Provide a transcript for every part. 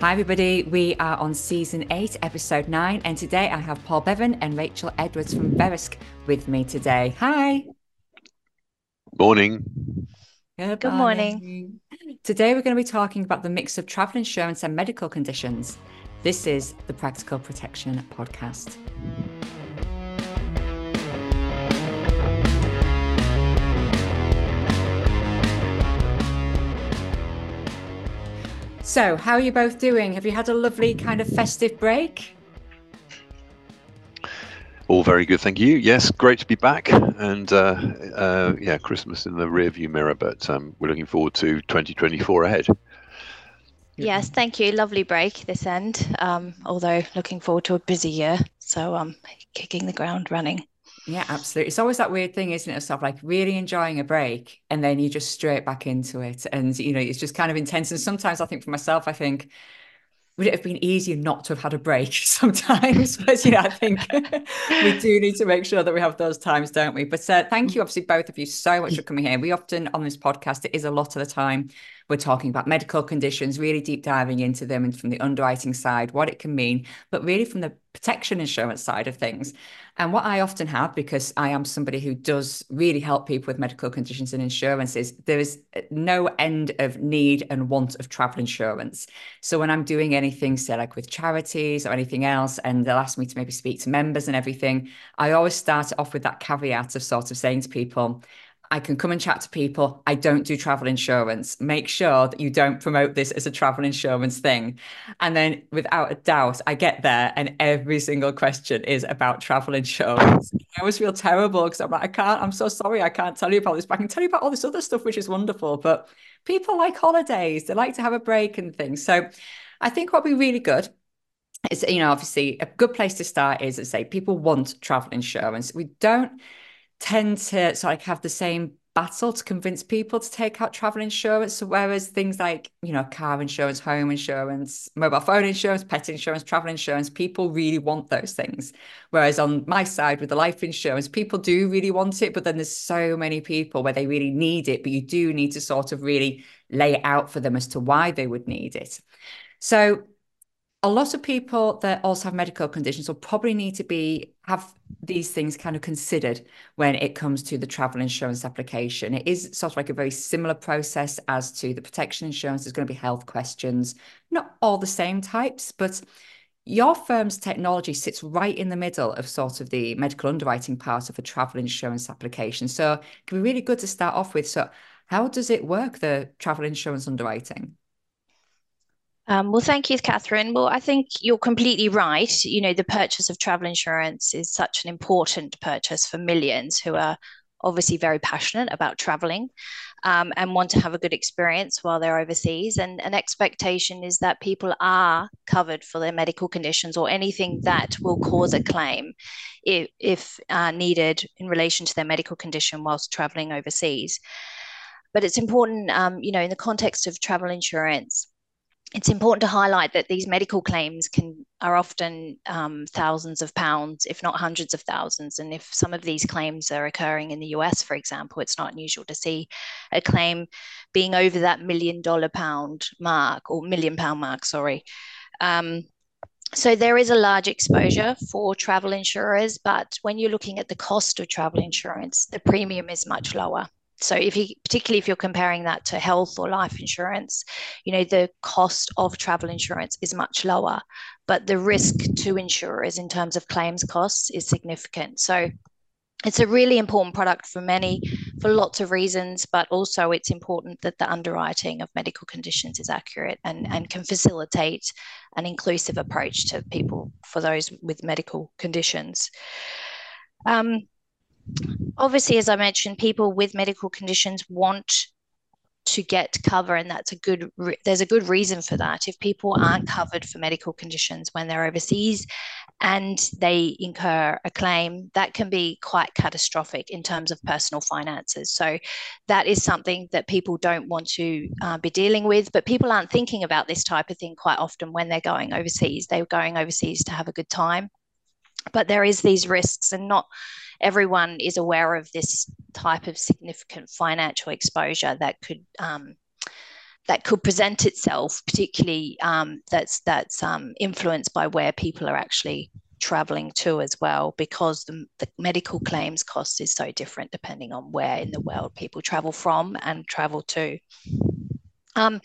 Hi, everybody. We are on season eight, episode nine, and today I have Paul Beven and Rachel Edwards from Verisk with me today. Hi. Morning. Good, Good morning. morning. Today we're going to be talking about the mix of travel insurance and medical conditions. This is the Practical Protection Podcast. So, how are you both doing? Have you had a lovely kind of festive break? All very good, thank you. Yes, great to be back, and uh, uh, yeah, Christmas in the rearview mirror, but um, we're looking forward to 2024 ahead. Yes, thank you. Lovely break this end. Um, although looking forward to a busy year, so um, kicking the ground running. Yeah, absolutely. It's always that weird thing, isn't it? Of stuff like really enjoying a break and then you just straight back into it. And, you know, it's just kind of intense. And sometimes I think for myself, I think, would it have been easier not to have had a break sometimes? but yeah, I think we do need to make sure that we have those times, don't we? But uh, thank you, obviously, both of you so much for coming here. We often on this podcast, it is a lot of the time we're talking about medical conditions, really deep diving into them and from the underwriting side, what it can mean, but really from the protection insurance side of things. And what I often have, because I am somebody who does really help people with medical conditions and insurance, is there is uh, no end of need and want of travel insurance. So when I'm doing anything, say like with charities or anything else, and they'll ask me to maybe speak to members and everything, I always start off with that caveat of sort of saying to people, I can come and chat to people. I don't do travel insurance. Make sure that you don't promote this as a travel insurance thing. And then, without a doubt, I get there and every single question is about travel insurance. I always feel terrible because I'm like, I can't, I'm so sorry, I can't tell you about this, but I can tell you about all this other stuff, which is wonderful. But people like holidays, they like to have a break and things. So I think what would be really good is, you know, obviously a good place to start is to say people want travel insurance. We don't tend to sort of have the same battle to convince people to take out travel insurance. Whereas things like, you know, car insurance, home insurance, mobile phone insurance, pet insurance, travel insurance, people really want those things. Whereas on my side with the life insurance, people do really want it, but then there's so many people where they really need it, but you do need to sort of really lay it out for them as to why they would need it. So a lot of people that also have medical conditions will probably need to be have these things kind of considered when it comes to the travel insurance application. It is sort of like a very similar process as to the protection insurance. There's going to be health questions, not all the same types, but your firm's technology sits right in the middle of sort of the medical underwriting part of a travel insurance application. So it can be really good to start off with. So how does it work, the travel insurance underwriting? Um, well, thank you, Catherine. Well, I think you're completely right. You know, the purchase of travel insurance is such an important purchase for millions who are obviously very passionate about traveling um, and want to have a good experience while they're overseas. And an expectation is that people are covered for their medical conditions or anything that will cause a claim if, if uh, needed in relation to their medical condition whilst traveling overseas. But it's important, um, you know, in the context of travel insurance it's important to highlight that these medical claims can are often um, thousands of pounds, if not hundreds of thousands. And if some of these claims are occurring in the US, for example, it's not unusual to see a claim being over that million dollar pound mark or million pound mark. Sorry. Um, so there is a large exposure for travel insurers, but when you're looking at the cost of travel insurance, the premium is much lower so if you particularly if you're comparing that to health or life insurance you know the cost of travel insurance is much lower but the risk to insurers in terms of claims costs is significant. So it's a really important product for many for lots of reasons but also it's important that the underwriting of medical conditions is accurate and, and can facilitate an inclusive approach to people for those with medical conditions. Um, obviously, as I mentioned, people with medical conditions want to get cover and that's a good re- there's a good reason for that. If people aren't covered for medical conditions when they're overseas and they incur a claim that can be quite catastrophic in terms of personal finances. So that is something that people don't want to uh, be dealing with but people aren't thinking about this type of thing quite often when they're going overseas. They're going overseas to have a good time. But there is these risks and not everyone is aware of this type of significant financial exposure that could um, that could present itself, particularly um, that's that's um, influenced by where people are actually traveling to as well, because the, the medical claims cost is so different depending on where in the world people travel from and travel to. Um,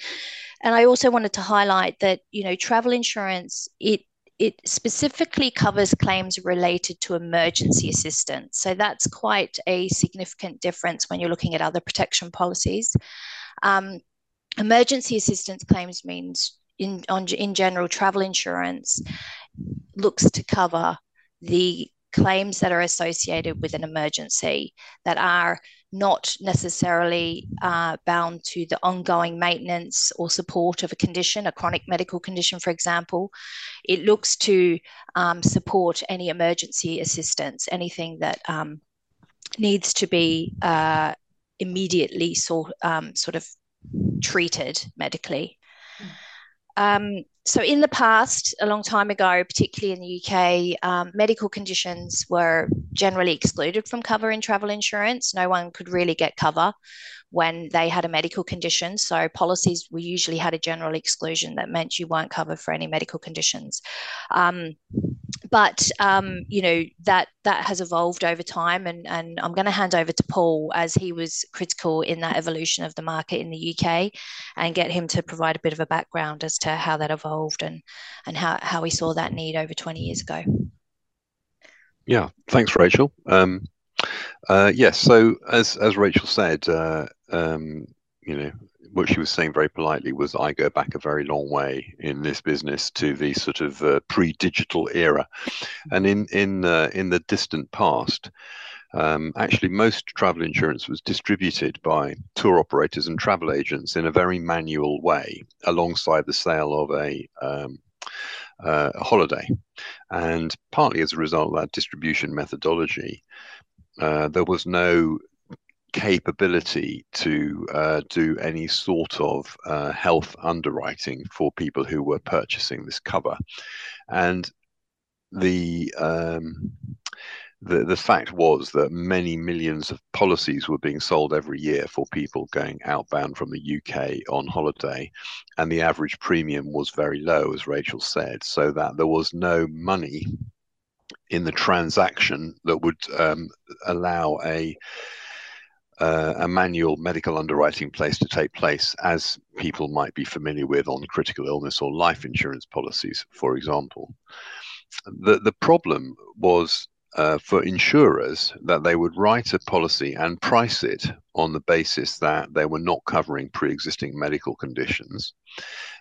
and I also wanted to highlight that you know travel insurance it it specifically covers claims related to emergency assistance. So that's quite a significant difference when you're looking at other protection policies. Um, emergency assistance claims means in on in general travel insurance looks to cover the claims that are associated with an emergency that are not necessarily uh, bound to the ongoing maintenance or support of a condition, a chronic medical condition, for example. It looks to um, support any emergency assistance, anything that um, needs to be uh, immediately sort, um, sort of treated medically. Um, so, in the past, a long time ago, particularly in the UK, um, medical conditions were generally excluded from cover in travel insurance. No one could really get cover when they had a medical condition. So policies we usually had a general exclusion that meant you weren't covered for any medical conditions. Um, but um, you know that that has evolved over time, and and I'm going to hand over to Paul as he was critical in that evolution of the market in the UK, and get him to provide a bit of a background as to how that evolved and and how how we saw that need over 20 years ago. Yeah, thanks, Rachel. Um, uh, yes, so as as Rachel said, uh, um, you know, what she was saying very politely was, I go back a very long way in this business to the sort of uh, pre-digital era, and in in uh, in the distant past. Um, actually, most travel insurance was distributed by tour operators and travel agents in a very manual way, alongside the sale of a um, uh, holiday. And partly as a result of that distribution methodology, uh, there was no capability to uh, do any sort of uh, health underwriting for people who were purchasing this cover. And the um, the, the fact was that many millions of policies were being sold every year for people going outbound from the UK on holiday, and the average premium was very low, as Rachel said, so that there was no money in the transaction that would um, allow a uh, a manual medical underwriting place to take place, as people might be familiar with on critical illness or life insurance policies, for example. The the problem was uh, for insurers that they would write a policy and price it on the basis that they were not covering pre-existing medical conditions.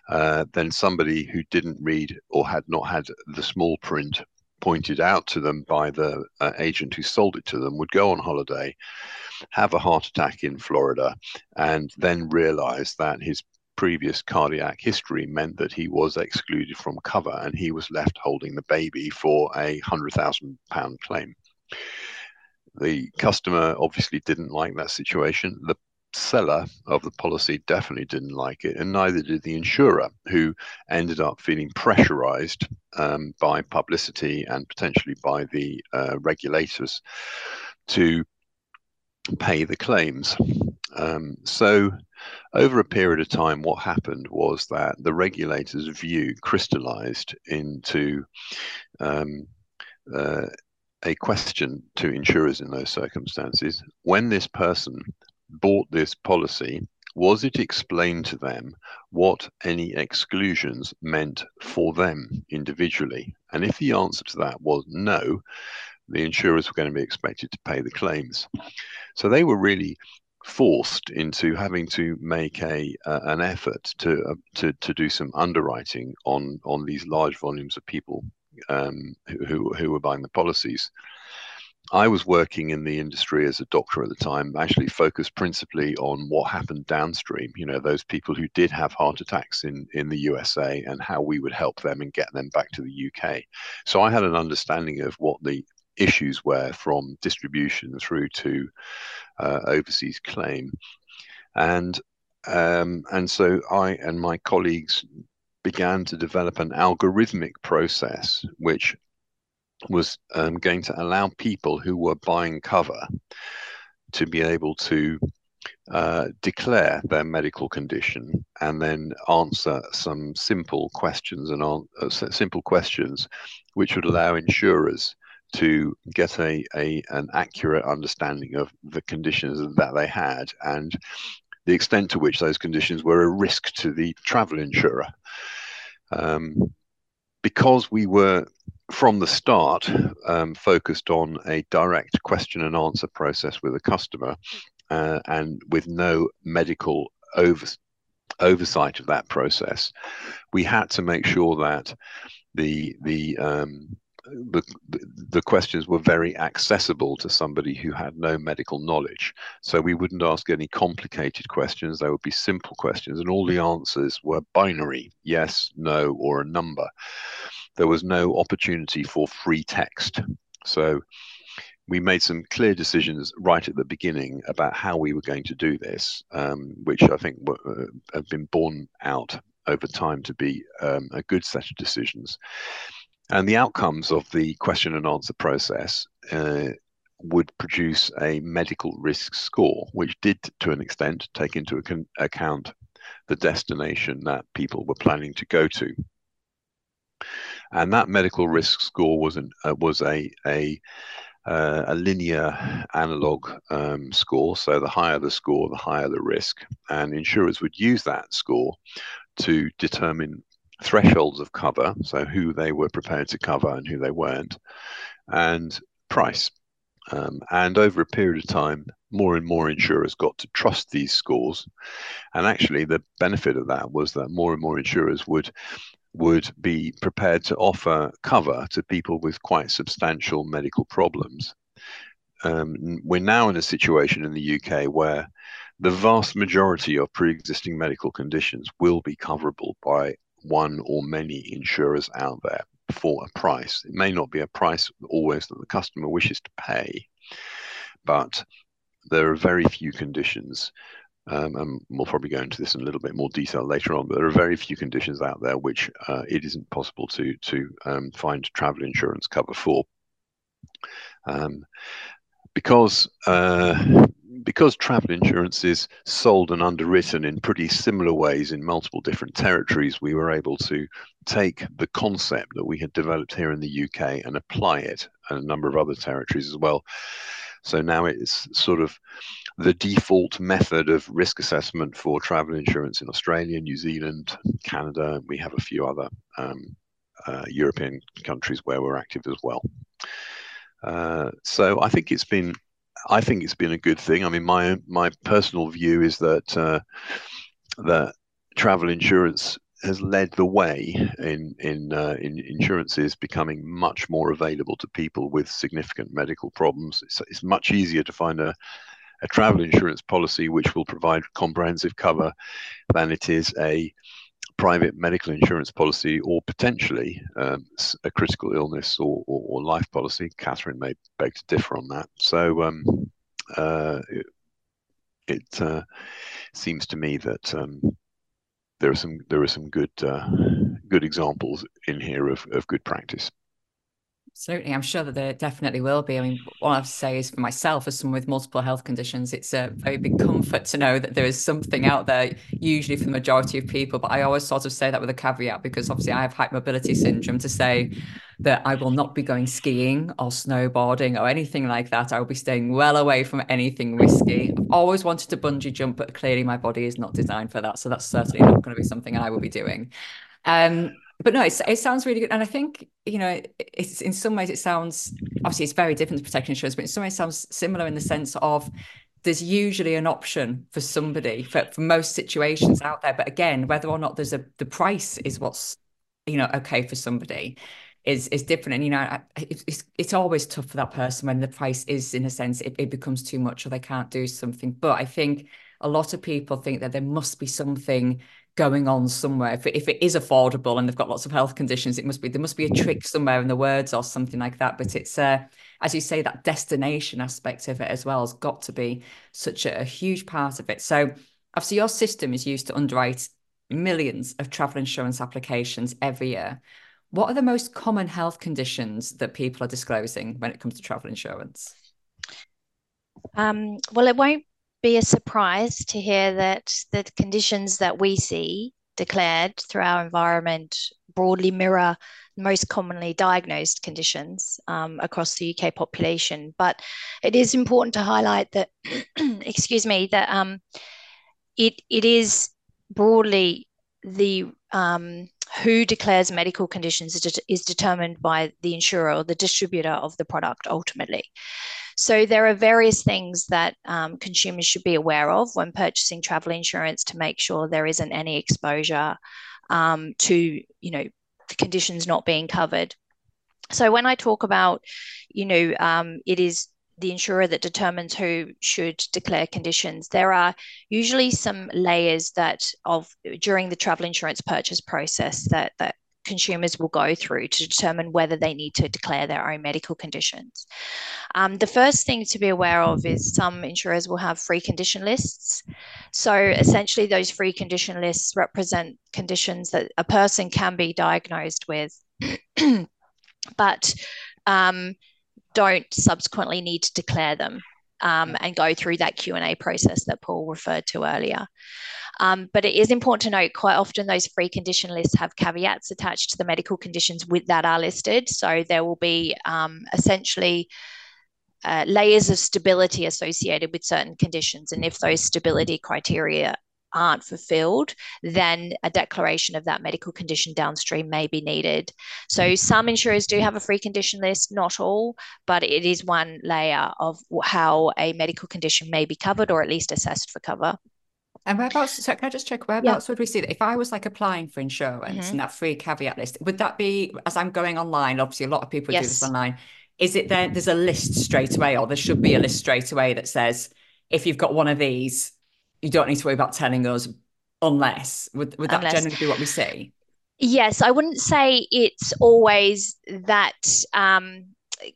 Uh, then somebody who didn't read or had not had the small print pointed out to them by the uh, agent who sold it to them would go on holiday, have a heart attack in Florida, and then realize that his previous cardiac history meant that he was excluded from cover and he was left holding the baby for a hundred thousand pound claim. The customer obviously didn't like that situation. The seller of the policy definitely didn't like it, and neither did the insurer, who ended up feeling pressurized um, by publicity and potentially by the uh, regulators to pay the claims. Um, so, over a period of time, what happened was that the regulator's view crystallized into um, uh, a question to insurers in those circumstances when this person bought this policy, was it explained to them what any exclusions meant for them individually? And if the answer to that was no, the insurers were going to be expected to pay the claims. So they were really forced into having to make a uh, an effort to uh, to to do some underwriting on on these large volumes of people um, who who were buying the policies. I was working in the industry as a doctor at the time, actually focused principally on what happened downstream. You know, those people who did have heart attacks in in the USA and how we would help them and get them back to the UK. So I had an understanding of what the issues were from distribution through to uh, overseas claim, and um, and so I and my colleagues began to develop an algorithmic process which was um, going to allow people who were buying cover to be able to uh, declare their medical condition and then answer some simple questions and uh, simple questions which would allow insurers to get a, a an accurate understanding of the conditions that they had and the extent to which those conditions were a risk to the travel insurer. Um, because we were from the start um, focused on a direct question and answer process with a customer uh, and with no medical over, oversight of that process, we had to make sure that the the um, the, the questions were very accessible to somebody who had no medical knowledge. So we wouldn't ask any complicated questions. They would be simple questions, and all the answers were binary yes, no, or a number. There was no opportunity for free text. So we made some clear decisions right at the beginning about how we were going to do this, um, which I think were, uh, have been borne out over time to be um, a good set of decisions. And the outcomes of the question and answer process uh, would produce a medical risk score, which did, to an extent, take into account the destination that people were planning to go to. And that medical risk score was an, uh, was a a uh, a linear analog um, score. So the higher the score, the higher the risk. And insurers would use that score to determine thresholds of cover, so who they were prepared to cover and who they weren't, and price. Um, and over a period of time, more and more insurers got to trust these scores. And actually, the benefit of that was that more and more insurers would would be prepared to offer cover to people with quite substantial medical problems. Um, we're now in a situation in the UK where the vast majority of pre-existing medical conditions will be coverable by one or many insurers out there for a price. It may not be a price always that the customer wishes to pay, but there are very few conditions. Um, and we'll probably go into this in a little bit more detail later on. But there are very few conditions out there which uh, it isn't possible to to um, find travel insurance cover for, um, because uh, because travel insurance is sold and underwritten in pretty similar ways in multiple different territories, we were able to take the concept that we had developed here in the UK and apply it in a number of other territories as well. So now it's sort of the default method of risk assessment for travel insurance in Australia, New Zealand, Canada. We have a few other um, uh, European countries where we're active as well. Uh, so I think it's been I think it's been a good thing. I mean, my my personal view is that uh, that travel insurance has led the way in in uh, in insurances becoming much more available to people with significant medical problems. It's, it's much easier to find a a travel insurance policy which will provide comprehensive cover than it is a private medical insurance policy or potentially um, a critical illness or, or, or, life policy. Catherine may beg to differ on that. So um, uh, it, it uh, seems to me that um, there are some there are some good uh, good examples in here of, of good practice. Absolutely. I'm sure that there definitely will be. I mean, what I have to say is for myself, as someone with multiple health conditions, it's a very big comfort to know that there is something out there, usually for the majority of people. But I always sort of say that with a caveat because obviously I have hypermobility syndrome to say that I will not be going skiing or snowboarding or anything like that. I will be staying well away from anything risky. I've always wanted to bungee jump, but clearly my body is not designed for that. So that's certainly not going to be something I will be doing. Um, but no, it sounds really good. And I think, you know, it's in some ways it sounds obviously it's very different to protection insurance, but in some ways it sounds similar in the sense of there's usually an option for somebody for, for most situations out there. But again, whether or not there's a the price is what's, you know, okay for somebody is is different. And you know, it's it's always tough for that person when the price is in a sense it, it becomes too much or they can't do something. But I think a lot of people think that there must be something going on somewhere. If it, if it is affordable and they've got lots of health conditions, it must be there must be a trick somewhere in the words or something like that. But it's uh, as you say, that destination aspect of it as well has got to be such a, a huge part of it. So obviously your system is used to underwrite millions of travel insurance applications every year. What are the most common health conditions that people are disclosing when it comes to travel insurance? Um, well, it won't be a surprise to hear that the conditions that we see declared through our environment broadly mirror most commonly diagnosed conditions um, across the UK population. But it is important to highlight that, excuse me, that um, it it is broadly the um, who declares medical conditions is, de- is determined by the insurer or the distributor of the product ultimately. So there are various things that um, consumers should be aware of when purchasing travel insurance to make sure there isn't any exposure um, to, you know, the conditions not being covered. So when I talk about, you know, um, it is the insurer that determines who should declare conditions. There are usually some layers that of during the travel insurance purchase process that that consumers will go through to determine whether they need to declare their own medical conditions. Um, the first thing to be aware of is some insurers will have free condition lists. So essentially, those free condition lists represent conditions that a person can be diagnosed with, but um, don't subsequently need to declare them um, and go through that Q&A process that Paul referred to earlier. Um, but it is important to note quite often those free condition lists have caveats attached to the medical conditions with that are listed. So there will be um, essentially uh, layers of stability associated with certain conditions. And if those stability criteria aren't fulfilled, then a declaration of that medical condition downstream may be needed. So some insurers do have a free condition list, not all, but it is one layer of how a medical condition may be covered or at least assessed for cover. And whereabouts, so can I just check whereabouts yeah. would we see that? If I was like applying for insurance mm-hmm. and that free caveat list, would that be as I'm going online? Obviously, a lot of people yes. do this online. Is it then? There's a list straight away, or there should be a list straight away that says if you've got one of these, you don't need to worry about telling us unless would, would that unless. generally be what we see? Yes i wouldn't say it's always that um,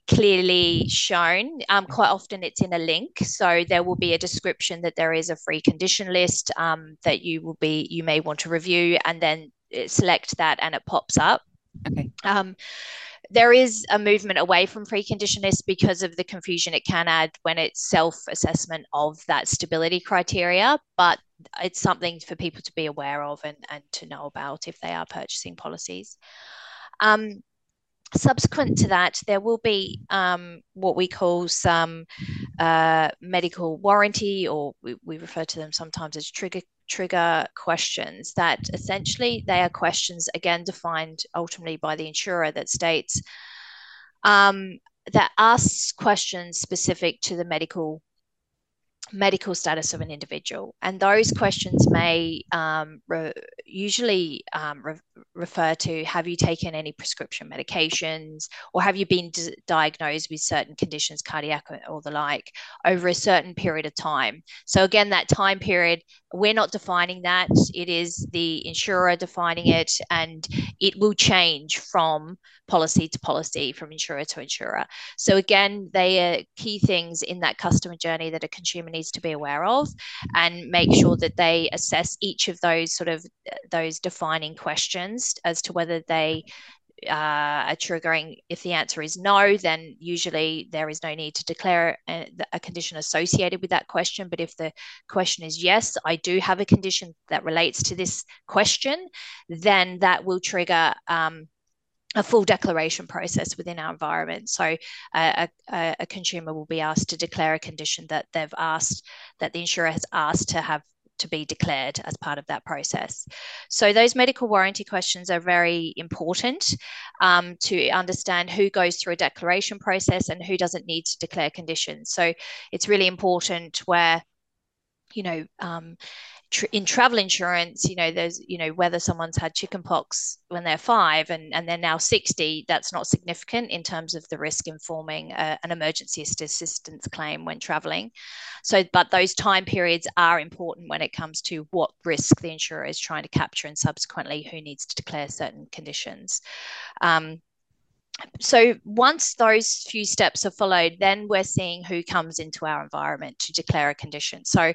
clearly shown. Um, quite often it's in a link so there will be a description that there is a free condition list um, that you will be you may want to review and then select that and it pops up. Okay. Um, there is a movement away from free condition because of the confusion it can add when it's self assessment of that stability criteria. But it's something for people to be aware of and, and to know about if they are purchasing policies. Um, subsequent to that, there will be um, what we call some uh, medical warranty, or we, we, refer to them sometimes as trigger trigger questions that essentially they are questions again defined ultimately by the insurer that states um, that asks questions specific to the medical medical status of an individual. And those questions may um, re- usually um, re- refer to have you taken any prescription medications or have you been d- diagnosed with certain conditions, cardiac or the like, over a certain period of time. So, again, that time period, we're not defining that. It is the insurer defining it, and it will change from policy to policy, from insurer to insurer. So, again, they are key things in that customer journey that a consumer needs to be aware of and make sure that they assess each of those sort of those defining questions as to whether they uh, are triggering. If the answer is no, then usually there is no need to declare a, a, condition associated with that question. But if the question is yes, I do have a condition that relates to this question, then that will trigger um, a full declaration process within our environment. So a, a, a, consumer will be asked to declare a condition that they've asked, that the insurer has asked to have to be declared as part of that process. So those medical warranty questions are very important um, to understand who goes through a declaration process and who doesn't need to declare conditions. So it's really important where, you know, um, in travel insurance, you know, there's, you know, whether someone's had chickenpox when they're five and, and they're now 60, that's not significant in terms of the risk informing an emergency assistance claim when traveling. So, but those time periods are important when it comes to what risk the insurer is trying to capture and subsequently who needs to declare certain conditions. Um, so once those few steps are followed, then we're seeing who comes into our environment to declare a condition. So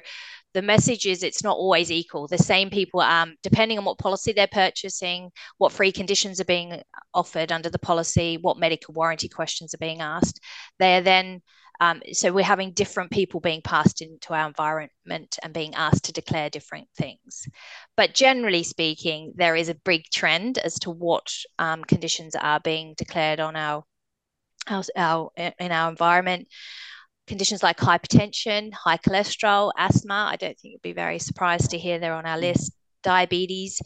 the message is it's not always equal. The same people, um, depending on what policy they're purchasing, what free conditions are being offered under the policy, what medical warranty questions are being asked, they are then Um, so we're having different people being passed into our environment and being asked to declare different things. But generally speaking, there is a big trend as to what um, conditions are being declared on our, our, our in our environment conditions like hypertension, high cholesterol, asthma. I don't think you'd be very surprised to hear they're on our list. Diabetes,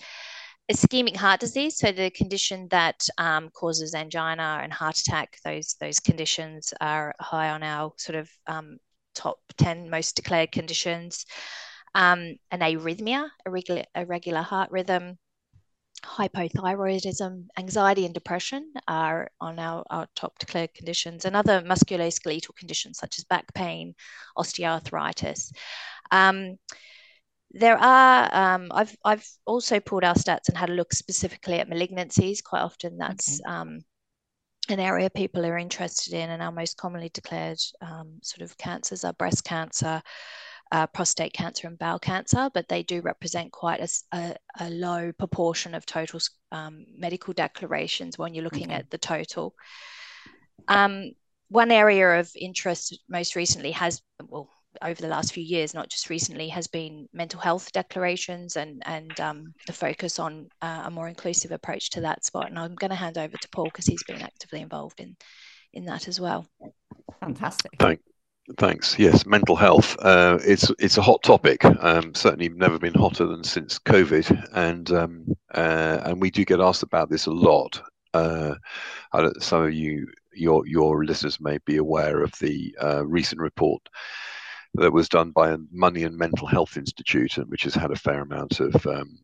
ischemic heart disease, so the condition that um, causes angina and heart attack. Those those conditions are high on our sort of um, top ten most declared conditions. Um, an arrhythmia, irregular, irregular heart rhythm, hypothyroidism, anxiety, and depression are on our, our top declared conditions, and other musculoskeletal conditions such as back pain, osteoarthritis. Um, there are, um, I've, I've also pulled our stats and had a look specifically at malignancies. Quite often, that's okay. um, an area people are interested in, and our most commonly declared um, sort of cancers are breast cancer, uh, prostate cancer and bowel cancer, but they do represent quite a, a, a low proportion of total um, medical declarations when you're looking okay. at the total. Um, one area of interest most recently has, well, over the last few years, not just recently, has been mental health declarations and and um, the focus on uh, a more inclusive approach to that spot. And I'm going to hand over to Paul because he's been actively involved in in that as well. Fantastic. Thank, Thanks. Yes, mental health. Uh, it's it's a hot topic. Um, certainly, never been hotter than since COVID, and um, uh, and we do get asked about this a lot. Uh, some of you, your your listeners, may be aware of the uh, recent report that was done by a Money and Mental Health Institute, which has had a fair amount of um,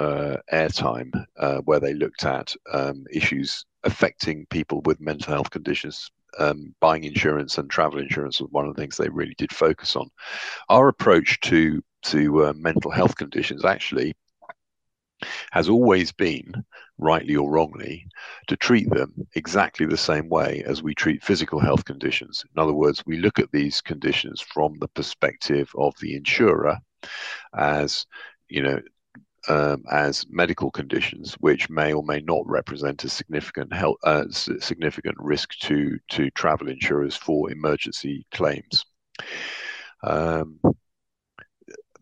uh, airtime, uh, where they looked at um, issues affecting people with mental health conditions um, buying insurance and travel insurance was one of the things they really did focus on. Our approach to to uh, mental health conditions actually has always been, rightly or wrongly, to treat them exactly the same way as we treat physical health conditions. In other words, we look at these conditions from the perspective of the insurer as you know um, as medical conditions, which may or may not represent a significant health, uh, significant risk to to travel insurers for emergency claims. Um,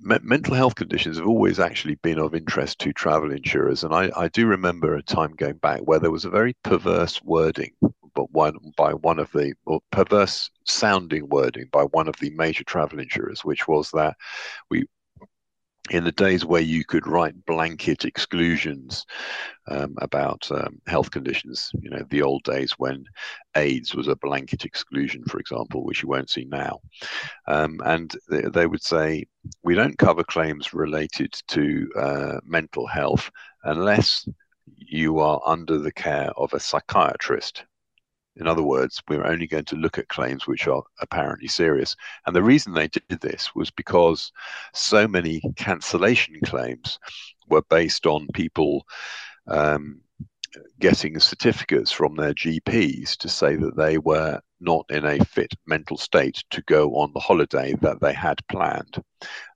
me- mental health conditions have always actually been of interest to travel insurers, and I, I do remember a time going back where there was a very perverse wording but one by one of the well, perverse sounding wording by one of the major travel insurers, which was that we in the days where you could write blanket exclusions um, about um, health conditions, you know, the old days when AIDS was a blanket exclusion, for example, which you won't see now. Um, and they, they, would say, we don't cover claims related to uh, mental health unless you are under the care of a psychiatrist. In other words, we're only going to look at claims which are apparently serious. And the reason they did this was because so many cancellation claims were based on people um, getting certificates from their GPs to say that they were not in a fit mental state to go on the holiday that they had planned.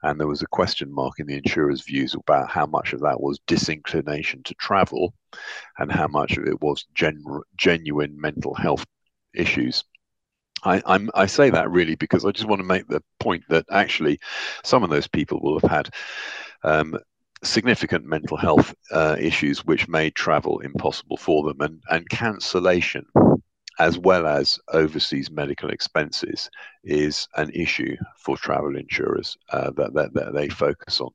And there was a question mark in the insurer's views about how much of that was disinclination to travel and how much of it was gen- genuine mental health issues. I, I'm, I say that really because I just want to make the point that actually some of those people will have had um, significant mental health uh, issues which made travel impossible for them and, and cancellation as well as overseas medical expenses is an issue for travel insurers uh, that, that, that, they focus on.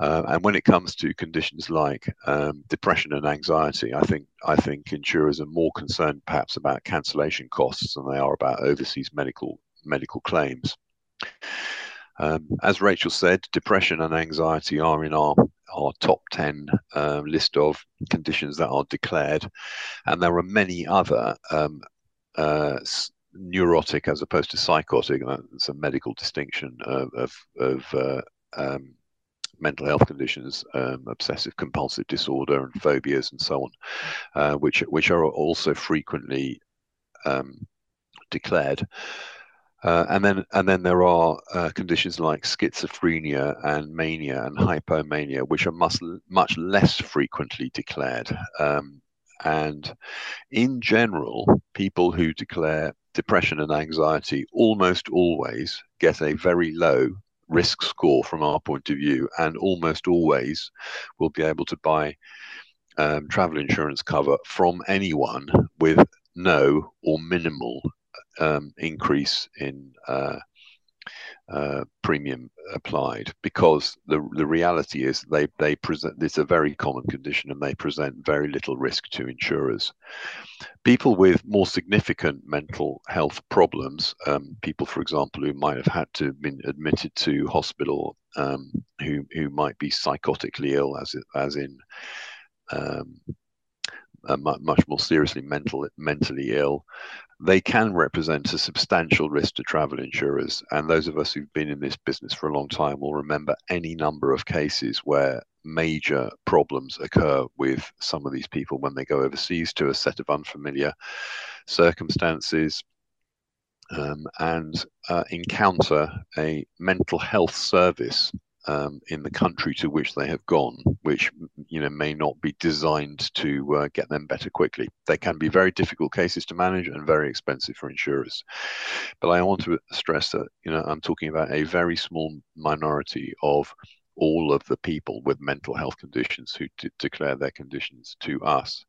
Uh, and when it comes to conditions like um, depression and anxiety, I think I think insurers are more concerned perhaps about cancellation costs than they are about overseas medical medical claims. Um, as Rachel said, depression and anxiety are in our our top 10 uh, list of conditions that are declared. And there are many other um, uh, neurotic as opposed to psychotic, that's a medical distinction of, of, of uh, um, mental health conditions, um, obsessive compulsive disorder and phobias and so on, uh, which, which are also frequently um, declared. Uh, and then and then there are uh, conditions like schizophrenia and mania and hypomania, which are much much less frequently declared. Um, and in general, people who declare depression and anxiety almost always get a very low risk score from our point of view, and almost always will be able to buy um, travel insurance cover from anyone with no or minimal um, increase in uh, uh, premium applied because the the reality is they they present it's a very common condition and they present very little risk to insurers. People with more significant mental health problems, um, people for example who might have had to have been admitted to hospital, um, who who might be psychotically ill, as as in um, much more seriously mental, mentally ill, they can represent a substantial risk to travel insurers. And those of us who've been in this business for a long time will remember any number of cases where major problems occur with some of these people when they go overseas to a set of unfamiliar circumstances. Um, and uh, encounter a mental health service um, in the country to which they have gone, which you know may not be designed to uh, get them better quickly. They can be very difficult cases to manage and very expensive for insurers. But I want to stress that you know I'm talking about a very small minority of all of the people with mental health conditions who declare their conditions to us.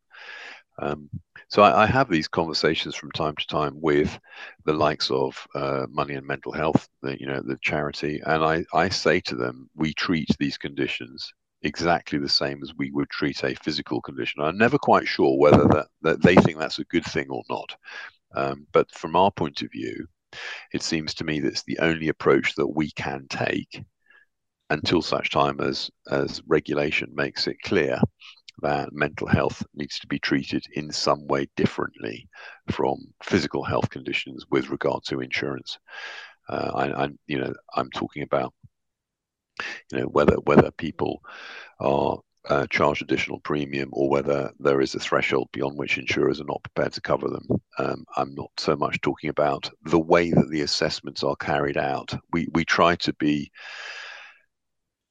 Um, so I, I, have these conversations from time to time with the likes of uh, Money and Mental Health, the, you know, the charity, and I, I say to them, we treat these conditions exactly the same as we would treat a physical condition. I'm never quite sure whether that, that they think that's a good thing or not. Um, but from our point of view, it seems to me that's the only approach that we can take until such time as as regulation makes it clear that mental health needs to be treated in some way differently from physical health conditions with regard to insurance. Uh, I, I, you know, I'm talking about, you know, whether whether people are uh, charged additional premium or whether there is a threshold beyond which insurers are not prepared to cover them. Um, I'm not so much talking about the way that the assessments are carried out. We we try to be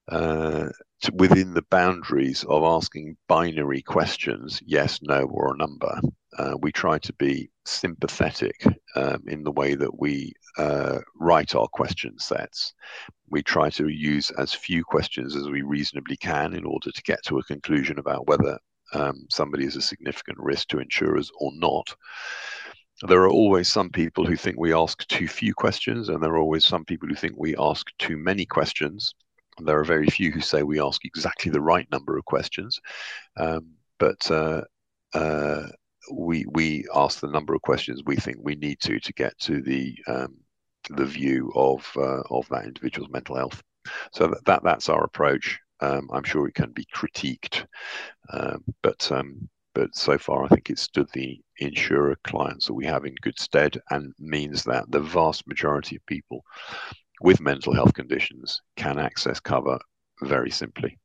uh, within the boundaries of asking binary questions, yes, no, or a number. Uh, we try to be sympathetic um, in the way that we uh, write our question sets. We try to use as few questions as we reasonably can in order to get to a conclusion about whether um, somebody is a significant risk to insurers or not. There are always some people who think we ask too few questions, and there are always some people who think we ask too many questions. There are very few who say we ask exactly the right number of questions, um, but uh, uh, we we ask the number of questions we think we need to to get to the um, the view of uh, of that individual's mental health. So that, that that's our approach. Um, I'm sure it can be critiqued, um, but um, but so far I think it stood the insurer clients that we have in good stead and means that the vast majority of people with mental health conditions can access cover very simply.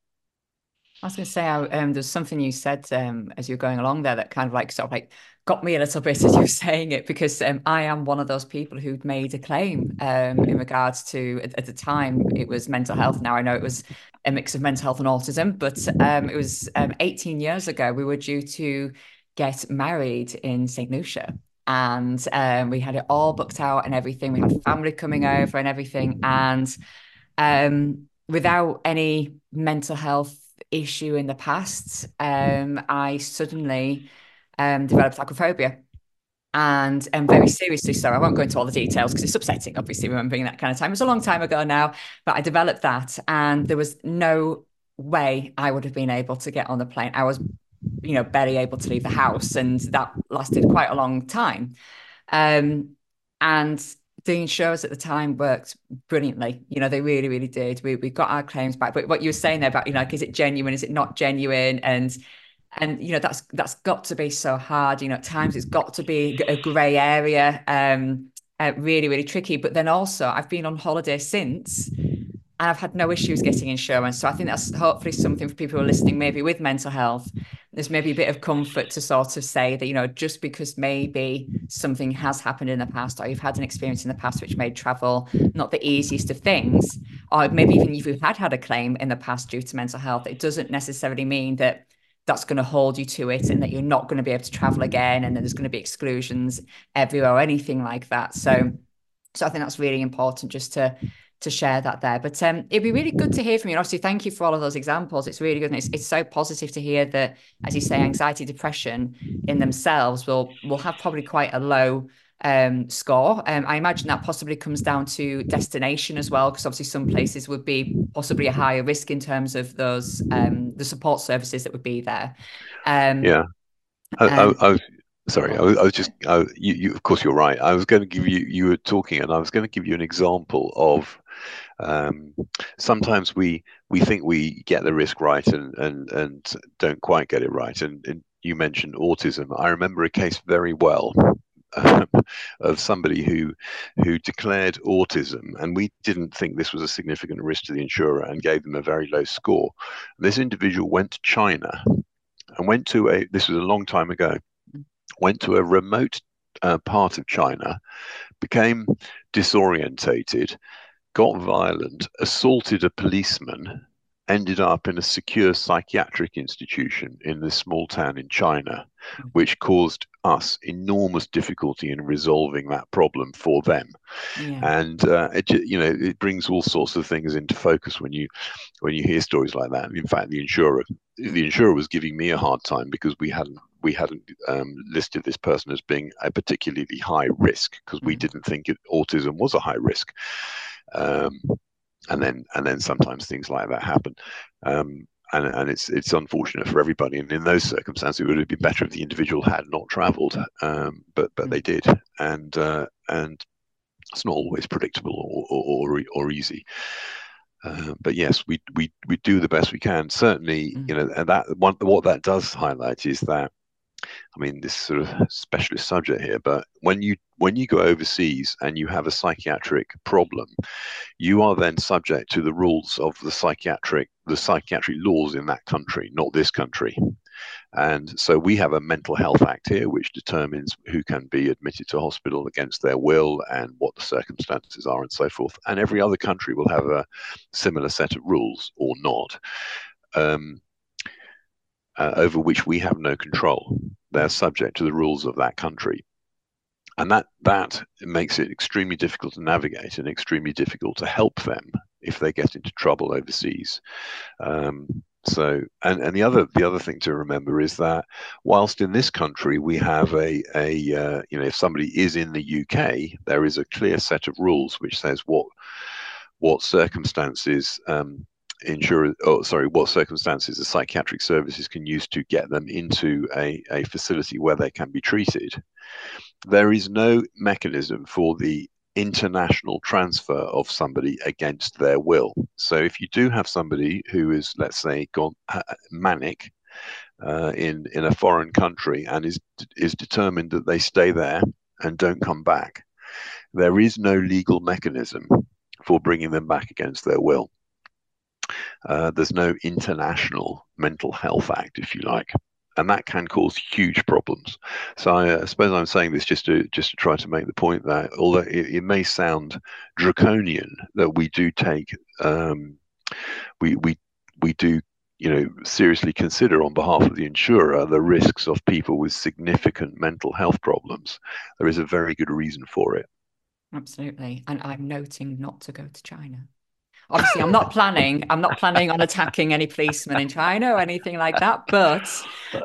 I was going to say, um, there's something you said um, as you're going along there that kind of like sort of like got me a little bit as you were saying it because um, I am one of those people who'd made a claim um, in regards to at, at, the time it was mental health. Now I know it was a mix of mental health and autism, but um, it was um, 18 years ago. We were due to get married in St. Lucia, and um, we had it all booked out and everything. We had family coming over and everything, and um, without any mental health issue in the past, um, I suddenly um, developed acrophobia. And um, very seriously so. I won't go into all the details because it's upsetting, obviously, remembering that kind of time. It was a long time ago now, but I developed that, and there was no way I would have been able to get on the plane. I was you know, barely able to leave the house. And that lasted quite a long time. Um, and the insurers at the time worked brilliantly. You know, they really, really did. We we got our claims back. But what you were saying there about, you know, like, is it genuine? Is it not genuine? And and you know, that's that's got to be so hard. You know, at times it's got to be a grey area. Um, uh, really, really tricky. But then also, I've been on holiday since, and I've had no issues getting insurance. So I think that's hopefully something for people who are listening, maybe with mental health. There's maybe a bit of comfort to sort of say that, you know, just because maybe something has happened in the past or you've had an experience in the past which made travel not the easiest of things, or maybe even if you had had a claim in the past due to mental health, it doesn't necessarily mean that that's going to hold you to it and that you're not going to be able to travel again and then there's going to be exclusions everywhere or anything like that. So so i think that's really important just to to share that there but um it'd be really good to hear from you and obviously thank you for all of those examples it's really good and it's, it's so positive to hear that as you say anxiety depression in themselves will will have probably quite a low um, score. Um, I imagine that possibly comes down to destination as well, because obviously some places would be possibly a higher risk in terms of those um, the support services that would be there. Um, yeah, I, I, um, I, was sorry. I was, I was just you, you, Of course, you're right. I was going to give you. You were talking, and I was going to give you an example of. Um, sometimes we we think we get the risk right and and and don't quite get it right. And, and you mentioned autism. I remember a case very well um, of somebody who who declared autism, and we didn't think this was a significant risk to the insurer, and gave them a very low score. This individual went to China and went to a. This was a long time ago. Went to a remote uh, part of China, became disorientated, got violent, assaulted a policeman, ended up in a secure psychiatric institution in this small town in China, hmm. which caused us enormous difficulty in resolving that problem for them. Yeah. And uh, it, you know, it brings all sorts of things into focus when you when you hear stories like that. In fact, the insurer the insurer was giving me a hard time because we hadn't we hadn't um, listed this person as being a particularly high risk because we hmm. didn't think it, autism was a high risk. Um, and then and then sometimes things like that happen. Um, and, and it's it's unfortunate for everybody. And in those circumstances, it would have been better if the individual had not travelled, um, but but they did, and uh, and it's not always predictable or or, or, easy. Uh, but yes, we, we we do the best we can. Certainly, mm. you know, and that one what that does highlight is that I mean, this sort of specialist subject here, but when you when you go overseas and you have a psychiatric problem, you are then subject to the rules of the psychiatric the psychiatric laws in that country, not this country. And so we have a mental health act here, which determines who can be admitted to hospital against their will and what the circumstances are and so forth. And every other country will have a similar set of rules or not. Um, uh, over which we have no control. They're subject to the rules of that country. And that, that makes it extremely difficult to navigate and extremely difficult to help them if they get into trouble overseas. Um, so, and, and the other the other thing to remember is that whilst in this country we have a a uh, you know if somebody is in the UK, there is a clear set of rules which says what what circumstances um, insurers, oh, sorry, what circumstances the psychiatric services can use to get them into a, a facility where they can be treated. There is no mechanism for the international transfer of somebody against their will. So if you do have somebody who is, let's say, gone uh, manic uh, in in a foreign country and is is determined that they stay there and don't come back, there is no legal mechanism for bringing them back against their will. Uh, there's no international mental health act, if you like, and that can cause huge problems. So I uh, suppose I'm saying this just to just to try to make the point that although it, it may sound draconian, that we do take um, we we we do you know seriously consider on behalf of the insurer the risks of people with significant mental health problems. There is a very good reason for it. Absolutely, and I'm noting not to go to China obviously i'm not planning i'm not planning on attacking any policemen in china or anything like that but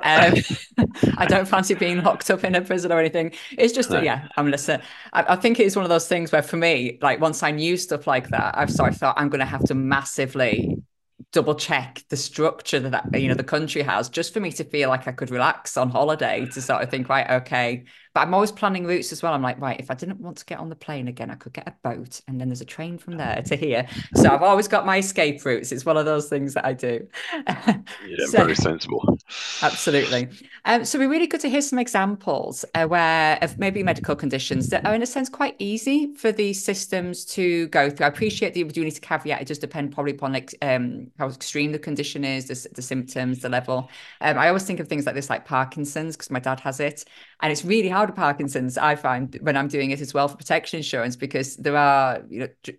um, i don't fancy being locked up in a prison or anything it's just no. yeah i'm listen I, I think it's one of those things where for me like once i knew stuff like that i've sort of thought i'm going to have to massively double check the structure that, that you know the country has just for me to feel like I could relax on holiday to sort of think right okay but I'm always planning routes as well. I'm like right if I didn't want to get on the plane again I could get a boat and then there's a train from there to here. So I've always got my escape routes. It's one of those things that I do. Yeah so, very sensible. Absolutely. Um, so we're really good to hear some examples uh, where of maybe medical conditions that are in a sense quite easy for these systems to go through. I appreciate that you do need to caveat it does depend probably upon like um, how extreme the condition is, the, the symptoms, the level. Um, I always think of things like this, like Parkinson's, because my dad has it. And it's really hard of Parkinson's. I find when I'm doing it as well for protection insurance because there are, you know,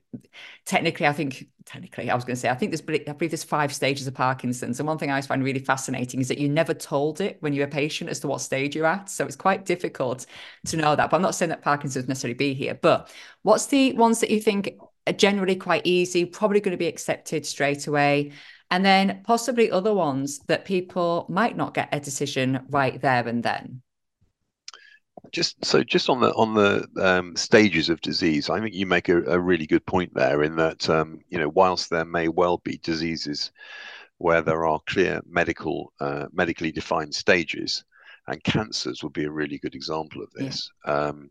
technically, I think technically, I was going to say, I think there's, I believe there's five stages of Parkinson's, and one thing I find really fascinating is that you're never told it when you're a patient as to what stage you're at. So it's quite difficult to know that. But I'm not saying that Parkinson's necessarily be here. But what's the ones that you think are generally quite easy, probably going to be accepted straight away? and then possibly other ones that people might not get a decision right there and then just so just on the on the um, stages of disease i think you make a, a, really good point there in that um, you know whilst there may well be diseases where there are clear medical uh, medically defined stages and cancers would be a really good example of this yeah. um,